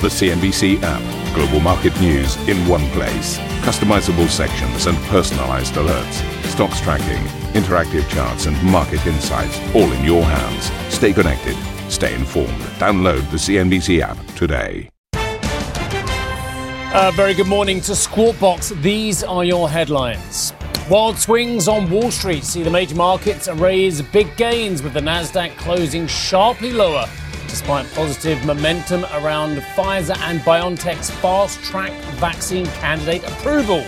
The CNBC app. Global market news in one place. Customizable sections and personalized alerts. Stocks tracking, interactive charts, and market insights all in your hands. Stay connected. Stay informed. Download the CNBC app today. Uh, very good morning to Squawk Box. These are your headlines. Wild swings on Wall Street see the major markets raise big gains with the Nasdaq closing sharply lower despite positive momentum around Pfizer and BioNTech's fast track vaccine candidate approval.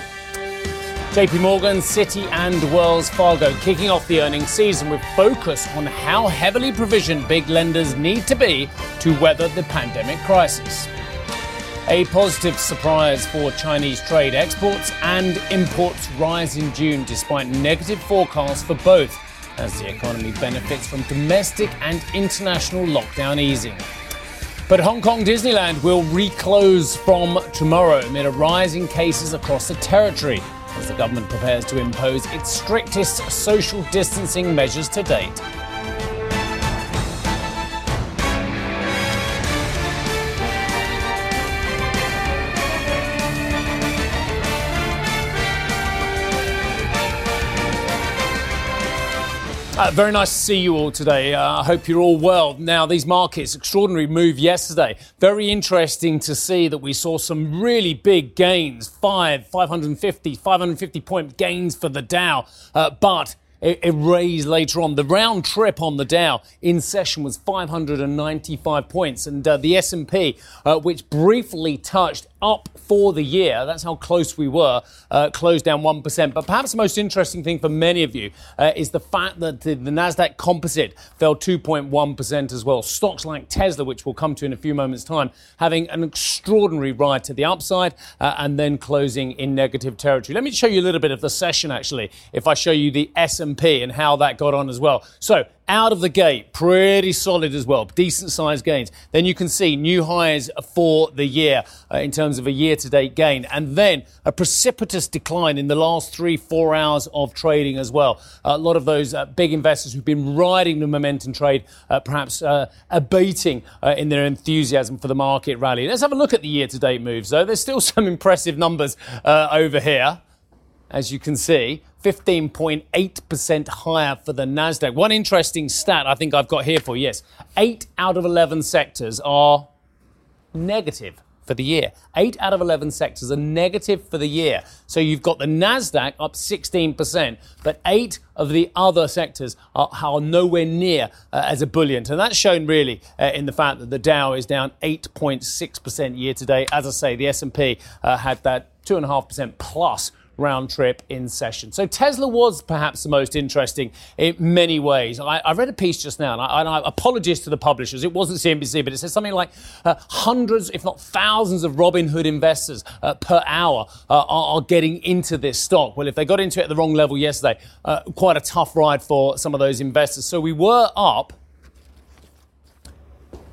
JP Morgan, Citi, and Wells Fargo kicking off the earnings season with focus on how heavily provisioned big lenders need to be to weather the pandemic crisis. A positive surprise for Chinese trade exports and imports rise in June despite negative forecasts for both as the economy benefits from domestic and international lockdown easing. But Hong Kong Disneyland will reclose from tomorrow amid a rise in cases across the territory as the government prepares to impose its strictest social distancing measures to date. Uh, very nice to see you all today. Uh, I hope you're all well. Now, these markets, extraordinary move yesterday. Very interesting to see that we saw some really big gains, five, 550, 550 point gains for the Dow. Uh, but it, raised later on. The round trip on the Dow in session was 595 points, and uh, the S&P, uh, which briefly touched up for the year. That's how close we were. Uh, closed down 1%. But perhaps the most interesting thing for many of you uh, is the fact that the, the NASDAQ composite fell 2.1% as well. Stocks like Tesla, which we'll come to in a few moments' time, having an extraordinary ride to the upside uh, and then closing in negative territory. Let me show you a little bit of the session, actually, if I show you the S&P and how that got on as well. So out of the gate, pretty solid as well, decent sized gains. Then you can see new highs for the year uh, in terms of a year to date gain, and then a precipitous decline in the last three, four hours of trading as well. a lot of those uh, big investors who've been riding the momentum trade, uh, perhaps uh, abating uh, in their enthusiasm for the market rally. Let's have a look at the year to date moves, though. There's still some impressive numbers uh, over here as you can see, 15.8% higher for the NASDAQ. One interesting stat I think I've got here for you, yes, 8 out of 11 sectors are negative for the year. 8 out of 11 sectors are negative for the year. So you've got the NASDAQ up 16%, but 8 of the other sectors are, are nowhere near uh, as ebullient. And that's shown really uh, in the fact that the Dow is down 8.6% year to date. As I say, the S&P uh, had that 2.5% plus round trip in session. So Tesla was perhaps the most interesting in many ways. I, I read a piece just now, and I, and I, apologize to the publishers. It wasn't CNBC, but it says something like uh, hundreds, if not thousands, of Robinhood investors uh, per hour uh, are, are, getting into this stock. Well, if they got into it at the wrong level yesterday, uh, quite a tough ride for some of those investors. So we were up.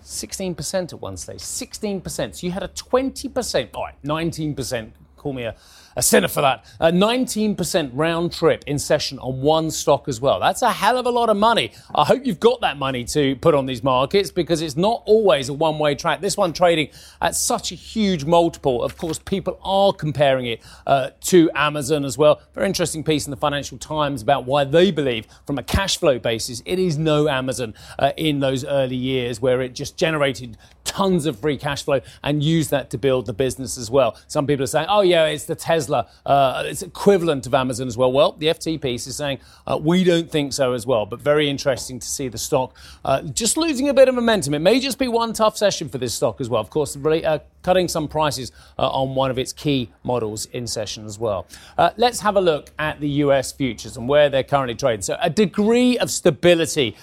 16% at one stage, 16%. So you had a 20%, all right, 19%, call me a a sinner for that. A 19% round trip in session on one stock as well. That's a hell of a lot of money. I hope you've got that money to put on these markets because it's not always a one way track. This one trading at such a huge multiple. Of course, people are comparing it uh, to Amazon as well. Very interesting piece in the Financial Times about why they believe, from a cash flow basis, it is no Amazon uh, in those early years where it just generated tons of free cash flow and use that to build the business as well. Some people are saying, oh, yeah, it's the Tesla uh, it's equivalent of Amazon as well. Well, the FT piece is saying uh, we don't think so as well, but very interesting to see the stock uh, just losing a bit of momentum. It may just be one tough session for this stock as well. Of course, really, uh, cutting some prices uh, on one of its key models in session as well. Uh, let's have a look at the US futures and where they're currently trading. So, a degree of stability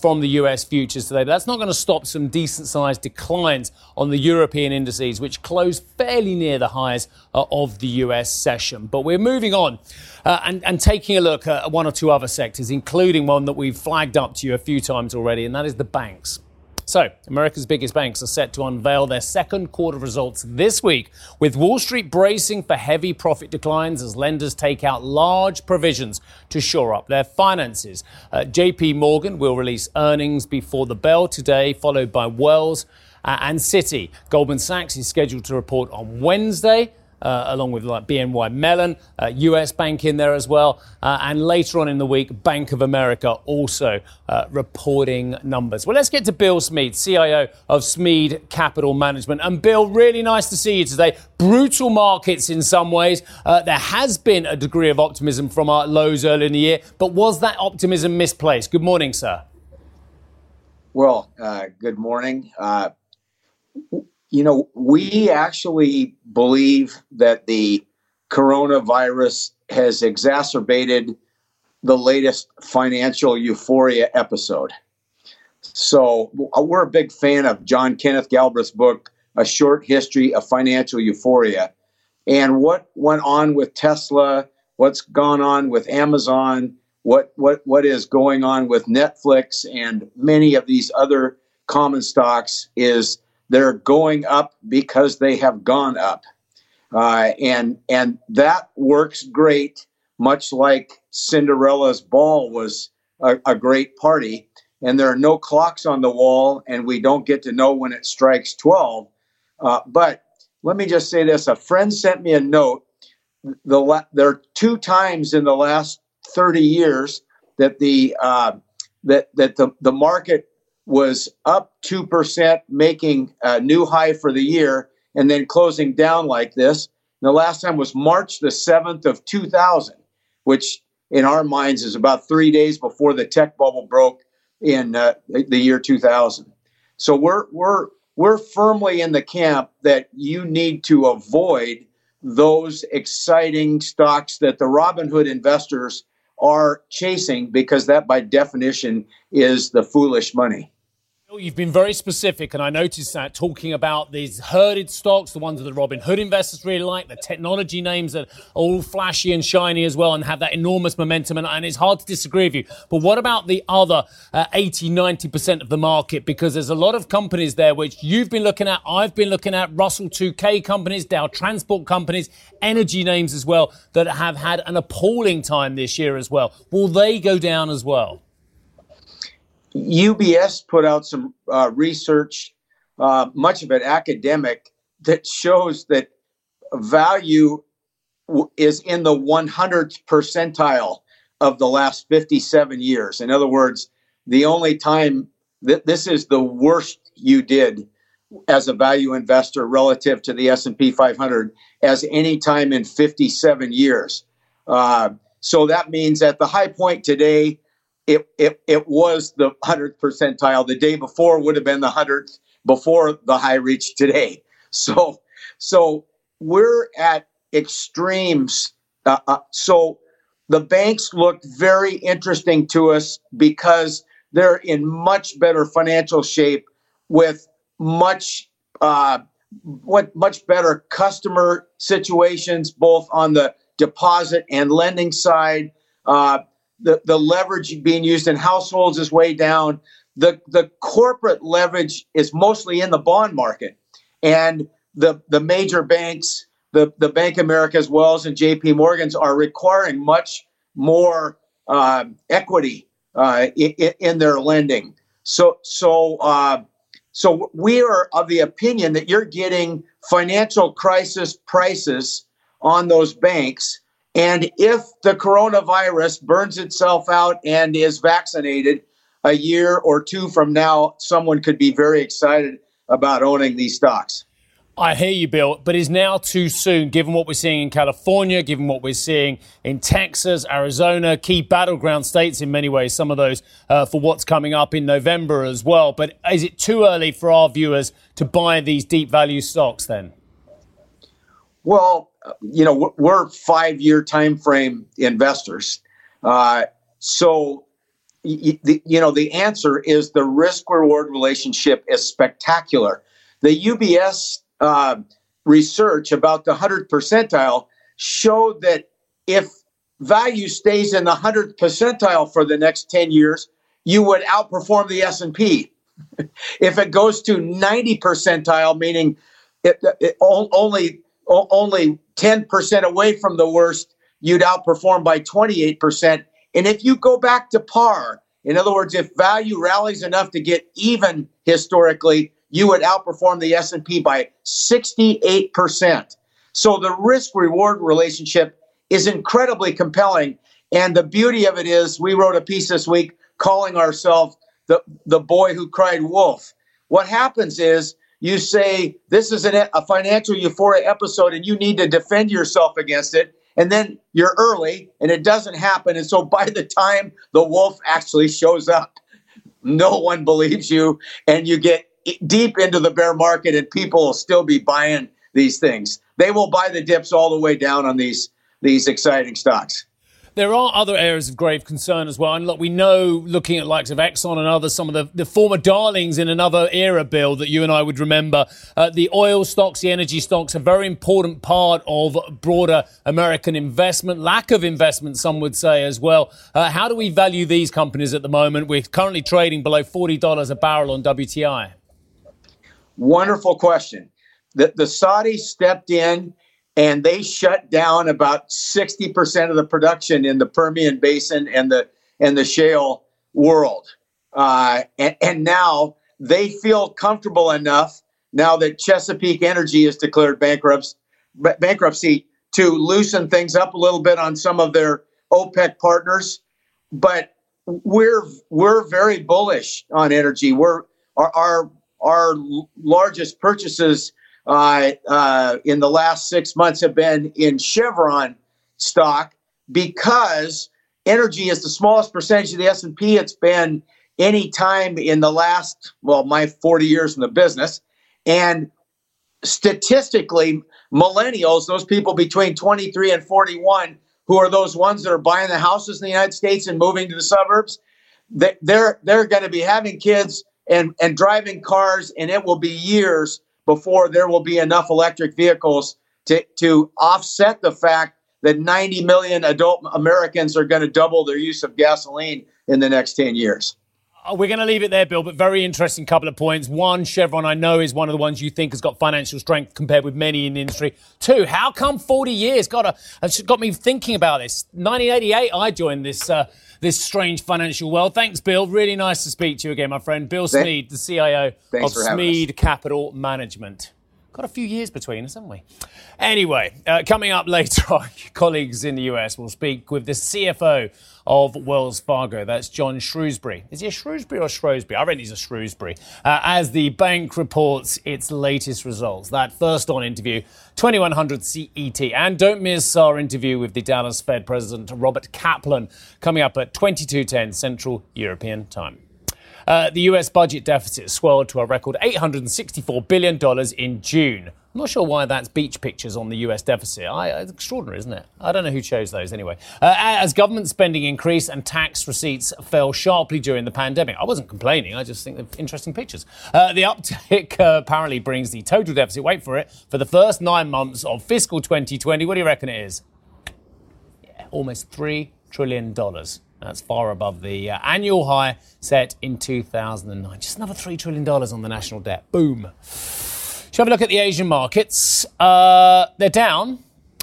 from the US futures today, but that's not going to stop some decent sized declines on the European indices, which closed fairly near the highs of the US session. But we're moving on uh, and, and taking a look at one or two other sectors, including one that we've flagged up to you a few times already, and that is the banks. So, America's biggest banks are set to unveil their second quarter results this week, with Wall Street bracing for heavy profit declines as lenders take out large provisions to shore up their finances. Uh, JP Morgan will release earnings before the bell today, followed by Wells uh, and Citi. Goldman Sachs is scheduled to report on Wednesday uh, along with like BNY Mellon, uh, US Bank in there as well. Uh, and later on in the week, Bank of America also uh, reporting numbers. Well, let's get to Bill Smead, CIO of Smead Capital Management. And Bill, really nice to see you today. Brutal markets in some ways. Uh, there has been a degree of optimism from our lows early in the year, but was that optimism misplaced? Good morning, sir. Well, uh, good morning you know, we actually believe that the coronavirus has exacerbated the latest financial euphoria episode. So we're a big fan of John Kenneth Galbraith's book, A Short History of Financial Euphoria. And what went on with Tesla, what's gone on with Amazon, what, what, what is going on with Netflix and many of these other common stocks is they're going up because they have gone up. Uh, and and that works great, much like Cinderella's ball was a, a, great party. And there are no clocks on the wall, and we don't get to know when it strikes 12. Uh, but let me just say this: a friend sent me a note. The la- there are two times in the last 30 years that the uh, that that the, the market was up 2%, making a new high for the year, and then closing down like this. And the last time was March the 7th of 2000, which in our minds is about three days before the tech bubble broke in uh, the year 2000. So we're, we're, we're firmly in the camp that you need to avoid those exciting stocks that the Robinhood investors are chasing because that by definition is the foolish money. You've been very specific, and I noticed that talking about these herded stocks, the ones that the Robinhood investors really like, the technology names that are all flashy and shiny as well and have that enormous momentum. And, and it's hard to disagree with you. But what about the other uh, 80, 90% of the market? Because there's a lot of companies there which you've been looking at, I've been looking at, Russell 2K companies, Dow Transport companies, energy names as well, that have had an appalling time this year as well. Will they go down as well? UBS put out some uh, research, uh, much of it academic, that shows that value w- is in the 100th percentile of the last 57 years. In other words, the only time that this is the worst you did as a value investor relative to the S&P 500 as any time in 57 years. Uh, so that means at the high point today, it, it, it was the 100th percentile. The day before would have been the 100th before the high reached today. So, so we're at extremes. Uh, uh, so the banks looked very interesting to us because they're in much better financial shape with much uh, what much better customer situations both on the deposit and lending side. The, the leverage being used in households is way down. The, the corporate leverage is mostly in the bond market. And the, the major banks, the, the Bank of America as well as and JP Morgan's are requiring much more uh, equity uh, in, in, their lending. So, so, uh, so we are of the opinion that you're getting financial crisis prices on those banks and if the coronavirus burns itself out and is vaccinated a year or two from now, someone could be very excited about owning these stocks. I hear you, Bill, but is now too soon, given what we're seeing in California, given what we're seeing in Texas, Arizona, key battleground states in many ways, some of those uh, for what's coming up in November as well. But is it too early for our viewers to buy these deep value stocks then? Well, you know, we're five year time frame investors. Uh, so, you, know, the answer is the risk reward relationship is spectacular. The UBS uh, research about the 100 percentile showed that if value stays in the 100th percentile for the next 10 years, you would outperform the S&P. if it goes to 90 percentile, meaning it, it, only only 10% away from the worst, you'd outperform by 28%. And if you go back to par, in other words, if value rallies enough to get even historically, you would outperform the S&P by 68%. So the risk reward relationship is incredibly compelling. And the beauty of it is, we wrote a piece this week calling ourselves the, the boy who cried wolf. What happens is you say, This is an, a financial euphoria episode, and you need to defend yourself against it. And then you're early, and it doesn't happen. And so by the time the wolf actually shows up, no one believes you, and you get deep into the bear market, and people will still be buying these things. They will buy the dips all the way down on these these exciting stocks. There are other areas of grave concern as well. And look, we know, looking at likes of Exxon and others, some of the, the former darlings in another era, Bill, that you and I would remember. Uh, the oil stocks, the energy stocks, a very important part of broader American investment, lack of investment, some would say as well. Uh, how do we value these companies at the moment? We're currently trading below $40 a barrel on WTI. Wonderful question. The, the Saudis stepped in and they shut down about 60% of the production in the Permian Basin and the and the shale world. Uh, and, and now they feel comfortable enough now that Chesapeake Energy has declared bankruptcy, bankruptcy to loosen things up a little bit on some of their OPEC partners. But we're we're very bullish on energy. We're our our, our largest purchases uh, uh, in the last six months have been in Chevron stock because energy is the smallest percentage of the S&P it's been any time in the last well my 40 years in the business. And statistically millennials those people between 23 and 41 who are those ones that are buying the houses in the United States and moving to the suburbs they're they're going to be having kids and and driving cars and it will be years before there will be enough electric vehicles to, to offset the fact that 90 million adult Americans are going to double their use of gasoline in the next 10 years. Uh, we're going to leave it there, Bill, but very interesting couple of points. One, Chevron, I know, is one of the ones you think has got financial strength compared with many in the industry. Two, how come 40 years? Got, a, it's got me thinking about this. 1988, I joined this. Uh, this strange financial world. Thanks, Bill. Really nice to speak to you again, my friend. Bill Smead, the CIO Thanks of Smead Capital Management. Got a few years between us, haven't we? Anyway, uh, coming up later, our colleagues in the US will speak with the CFO of Wells Fargo. That's John Shrewsberry. Is he a Shrewsbury or Shrewsbury? I reckon he's a Shrewsbury. Uh, as the bank reports its latest results. That first on interview, 2100 CET. And don't miss our interview with the Dallas Fed President Robert Kaplan coming up at 2210 Central European Time. Uh, the US budget deficit swelled to a record $864 billion in June. I'm not sure why that's beach pictures on the US deficit. I, it's extraordinary, isn't it? I don't know who chose those anyway. Uh, as government spending increased and tax receipts fell sharply during the pandemic, I wasn't complaining. I just think they're interesting pictures. Uh, the uptick uh, apparently brings the total deficit, wait for it, for the first nine months of fiscal 2020. What do you reckon it is? Yeah, almost $3 trillion. That's far above the uh, annual high set in 2009. Just another $3 trillion on the national debt. Boom. Have a look at the Asian markets? Uh, they're down.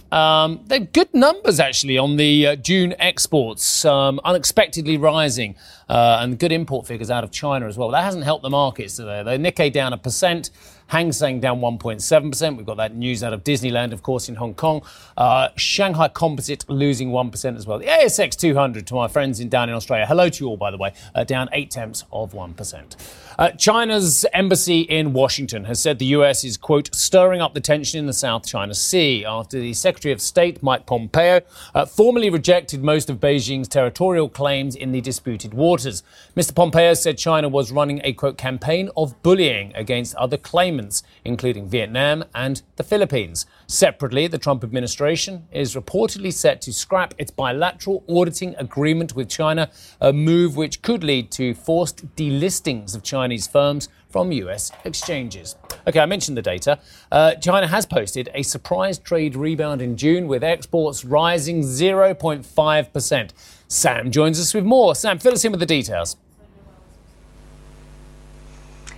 Um, they're good numbers actually on the uh, June exports, um, unexpectedly rising, uh, and good import figures out of China as well. That hasn't helped the markets today. The Nikkei down a percent, Hang Seng down 1.7%. We've got that news out of Disneyland, of course, in Hong Kong. Uh, Shanghai Composite losing 1% as well. The ASX 200, to my friends in down in Australia, hello to you all, by the way, uh, down 8 tenths of 1%. Uh, China's embassy in Washington has said the US is, quote, stirring up the tension in the South China Sea after the Secretary of State, Mike Pompeo, uh, formally rejected most of Beijing's territorial claims in the disputed waters. Mr. Pompeo said China was running a, quote, campaign of bullying against other claimants, including Vietnam and the Philippines. Separately, the Trump administration is reportedly set to scrap its bilateral auditing agreement with China, a move which could lead to forced delistings of Chinese firms from US exchanges. Okay, I mentioned the data. Uh, China has posted a surprise trade rebound in June with exports rising 0.5%. Sam joins us with more. Sam, fill us in with the details.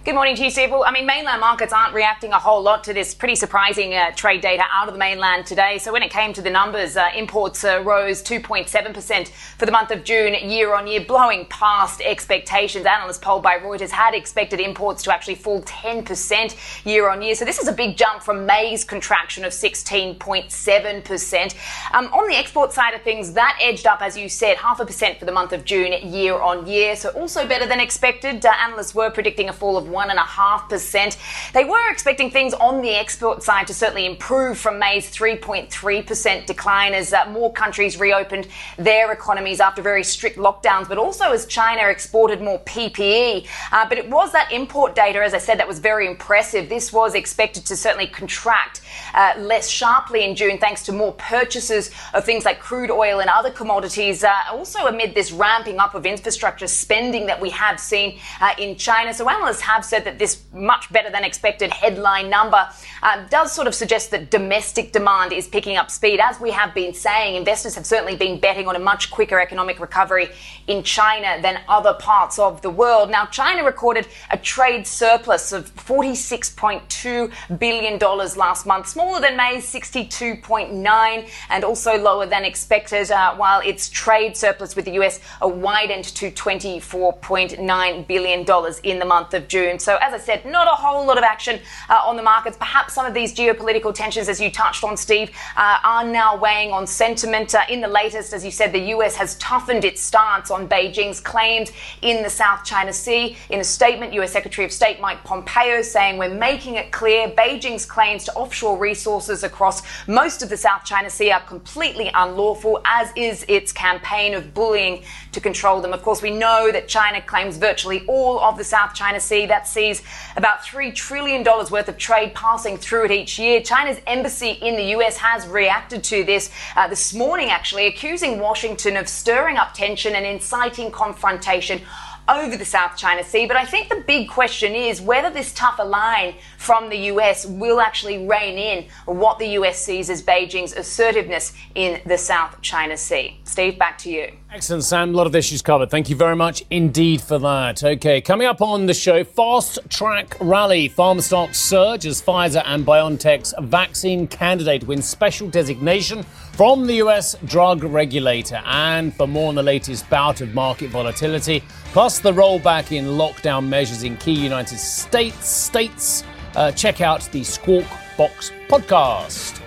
Good morning to you, Steve. Well, I mean, mainland markets aren't reacting a whole lot to this pretty surprising uh, trade data out of the mainland today. So when it came to the numbers, uh, imports uh, rose 2.7% for the month of June year on year, blowing past expectations. Analysts polled by Reuters had expected imports to actually fall 10% year on year. So this is a big jump from May's contraction of 16.7%. Um, on the export side of things, that edged up, as you said, half a percent for the month of June year on year. So also better than expected. Uh, analysts were predicting a fall of 1.5%. They were expecting things on the export side to certainly improve from May's 3.3% decline as uh, more countries reopened their economies after very strict lockdowns, but also as China exported more PPE. Uh, but it was that import data, as I said, that was very impressive. This was expected to certainly contract uh, less sharply in June thanks to more purchases of things like crude oil and other commodities, uh, also amid this ramping up of infrastructure spending that we have seen uh, in China. So analysts have said that this much better than expected headline number uh, does sort of suggest that domestic demand is picking up speed. As we have been saying, investors have certainly been betting on a much quicker economic recovery in China than other parts of the world. Now, China recorded a trade surplus of $46.2 billion last month, smaller than May's 62.9 and also lower than expected, uh, while its trade surplus with the US widened to $24.9 billion in the month of June. So, as I said, not a whole lot of action uh, on the markets. Perhaps some of these geopolitical tensions, as you touched on, Steve, uh, are now weighing on sentiment. Uh, in the latest, as you said, the US has toughened its stance on Beijing's claims in the South China Sea. In a statement, US Secretary of State Mike Pompeo saying, We're making it clear Beijing's claims to offshore resources across most of the South China Sea are completely unlawful, as is its campaign of bullying to control them. Of course, we know that China claims virtually all of the South China Sea. That sees about $3 trillion worth of trade passing through it each year. China's embassy in the US has reacted to this uh, this morning, actually, accusing Washington of stirring up tension and inciting confrontation over the South China Sea. But I think the big question is whether this tougher line from the US will actually rein in what the US sees as Beijing's assertiveness in the South China Sea. Steve, back to you. Excellent, Sam. A lot of issues covered. Thank you very much indeed for that. Okay, coming up on the show, fast track rally. Pharma stocks surge as Pfizer and BioNTech's vaccine candidate wins special designation from the US drug regulator. And for more on the latest bout of market volatility, plus the rollback in lockdown measures in key United States states, uh, check out the Squawk Box podcast.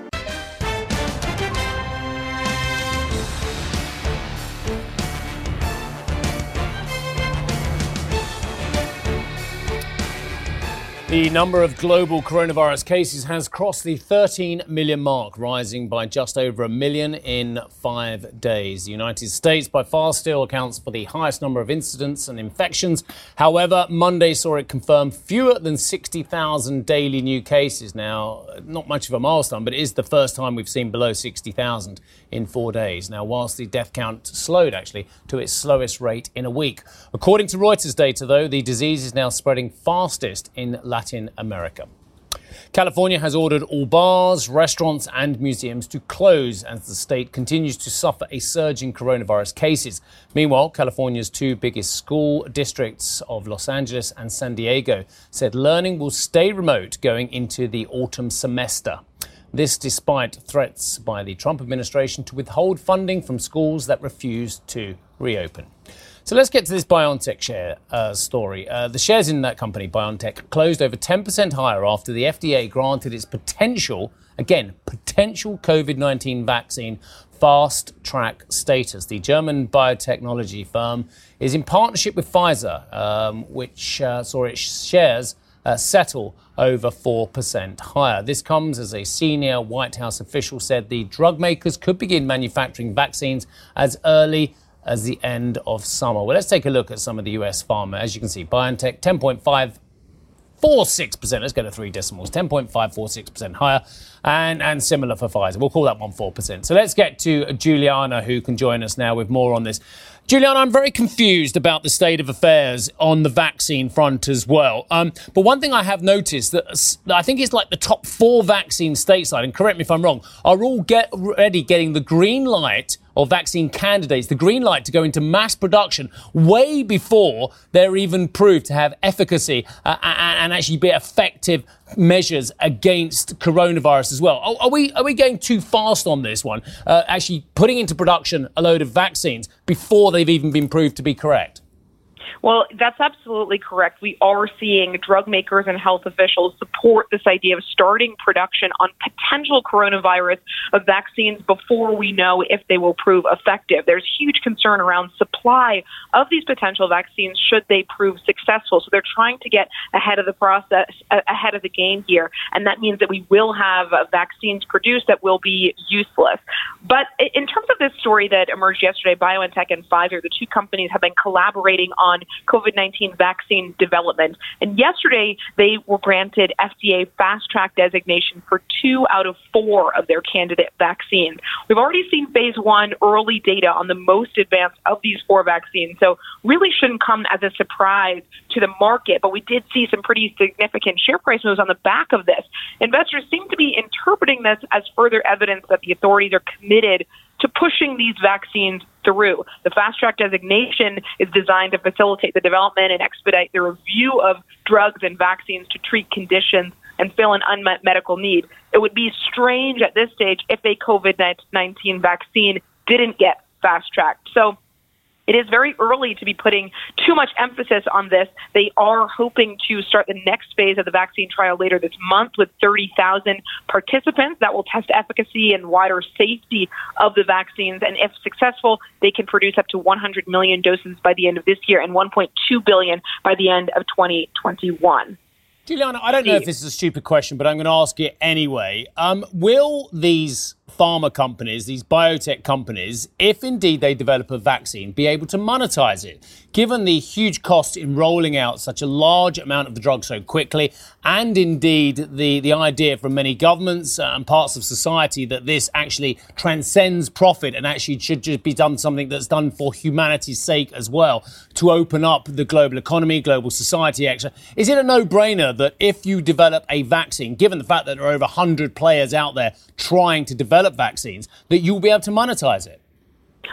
The number of global coronavirus cases has crossed the 13 million mark, rising by just over a million in five days. The United States, by far, still accounts for the highest number of incidents and infections. However, Monday saw it confirm fewer than 60,000 daily new cases. Now, not much of a milestone, but it is the first time we've seen below 60,000 in four days. Now, whilst the death count slowed actually to its slowest rate in a week. According to Reuters data, though, the disease is now spreading fastest in Latin America. California has ordered all bars, restaurants, and museums to close as the state continues to suffer a surge in coronavirus cases. Meanwhile, California's two biggest school districts of Los Angeles and San Diego said learning will stay remote going into the autumn semester. This despite threats by the Trump administration to withhold funding from schools that refuse to reopen. So let's get to this BioNTech share uh, story. Uh, the shares in that company, BioNTech, closed over 10% higher after the FDA granted its potential, again, potential COVID 19 vaccine fast track status. The German biotechnology firm is in partnership with Pfizer, um, which uh, saw its shares uh, settle over 4% higher. This comes as a senior White House official said the drug makers could begin manufacturing vaccines as early as the end of summer. Well, let's take a look at some of the US pharma. As you can see, BioNTech 10.5 46%. Let's go to three decimals. 10.546% higher and, and similar for Pfizer. We'll call that one 4%. So let's get to Juliana, who can join us now with more on this. Juliana, I'm very confused about the state of affairs on the vaccine front as well. Um, but one thing I have noticed that I think it's like the top four vaccines stateside, and correct me if I'm wrong, are all get ready getting the green light of vaccine candidates, the green light to go into mass production way before they're even proved to have efficacy uh, and actually be effective measures against coronavirus as well. Are, are, we are we going too fast on this one? Uh, actually, putting into production a load of vaccines before they've even been proved to be correct. Well, that's absolutely correct. We are seeing drug makers and health officials support this idea of starting production on potential coronavirus vaccines before we know if they will prove effective. There's huge concern around supply of these potential vaccines should they prove successful. So they're trying to get ahead of the process, ahead of the game here. And that means that we will have uh, vaccines produced that will be useless. But in terms of this story that emerged yesterday, BioNTech and Pfizer, the two companies have been collaborating on COVID 19 vaccine development. And yesterday, they were granted FDA fast track designation for two out of four of their candidate vaccines. We've already seen phase one early data on the most advanced of these four vaccines, so really shouldn't come as a surprise to the market. But we did see some pretty significant share price moves on the back of this. Investors seem to be interpreting this as further evidence that the authorities are committed to pushing these vaccines through. The fast track designation is designed to facilitate the development and expedite the review of drugs and vaccines to treat conditions and fill an unmet medical need. It would be strange at this stage if a COVID 19 vaccine didn't get fast tracked. So it is very early to be putting too much emphasis on this. They are hoping to start the next phase of the vaccine trial later this month with 30,000 participants that will test efficacy and wider safety of the vaccines. And if successful, they can produce up to 100 million doses by the end of this year and 1.2 billion by the end of 2021. Juliana, I don't know if this is a stupid question, but I'm going to ask it anyway. Um, will these pharma companies, these biotech companies, if indeed they develop a vaccine, be able to monetize it? Given the huge cost in rolling out such a large amount of the drug so quickly, and indeed the, the idea from many governments and parts of society that this actually transcends profit and actually should just be done something that's done for humanity's sake as well to open up the global economy, global society, etc. Is it a no brainer that if you develop a vaccine, given the fact that there are over 100 players out there trying to develop vaccines, that you'll be able to monetize it?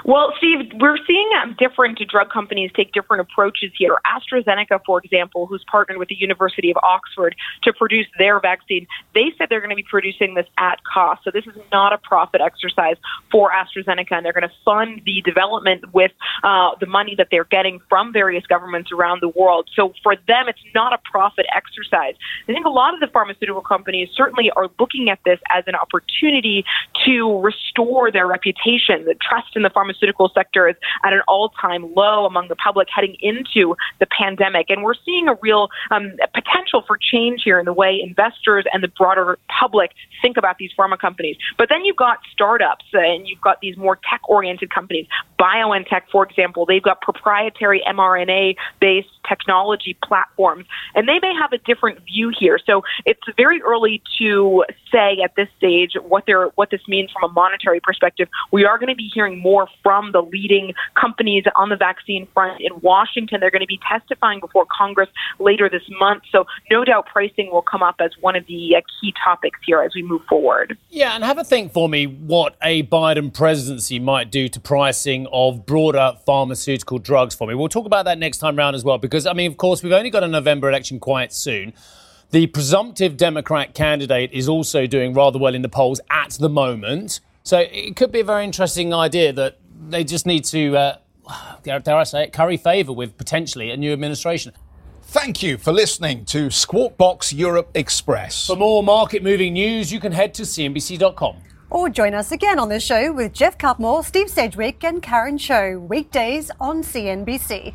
Well, Steve, we're seeing um, different drug companies take different approaches here. AstraZeneca, for example, who's partnered with the University of Oxford to produce their vaccine, they said they're going to be producing this at cost. So this is not a profit exercise for AstraZeneca, and they're going to fund the development with uh, the money that they're getting from various governments around the world. So for them, it's not a profit exercise. I think a lot of the pharmaceutical companies certainly are looking at this as an opportunity to restore their reputation, the trust in the pharmaceutical sector is at an all-time low among the public heading into the pandemic, and we're seeing a real um, potential for change here in the way investors and the broader public think about these pharma companies. But then you've got startups and you've got these more tech-oriented companies. BioNTech, for example, they've got proprietary mRNA-based technology platforms, and they may have a different view here. So it's very early to say at this stage what they're what this means from a monetary perspective. We are going to be hearing more from the leading companies on the vaccine front in Washington. They're going to be testifying before Congress later this month. So no doubt pricing will come up as one of the uh, key topics here as we move forward. Yeah, and have a think for me what a Biden presidency might do to pricing of broader pharmaceutical drugs for me. We'll talk about that next time round as well, because, I mean, of course, we've only got a November election quite soon. The presumptive Democrat candidate is also doing rather well in the polls at the moment. So it could be a very interesting idea that they just need to, uh, dare I say it, curry favour with potentially a new administration. Thank you for listening to Squawk Box Europe Express. For more market moving news, you can head to CNBC.com. Or join us again on the show with Geoff Cutmore, Steve Sedgwick, and Karen Tso, weekdays on CNBC.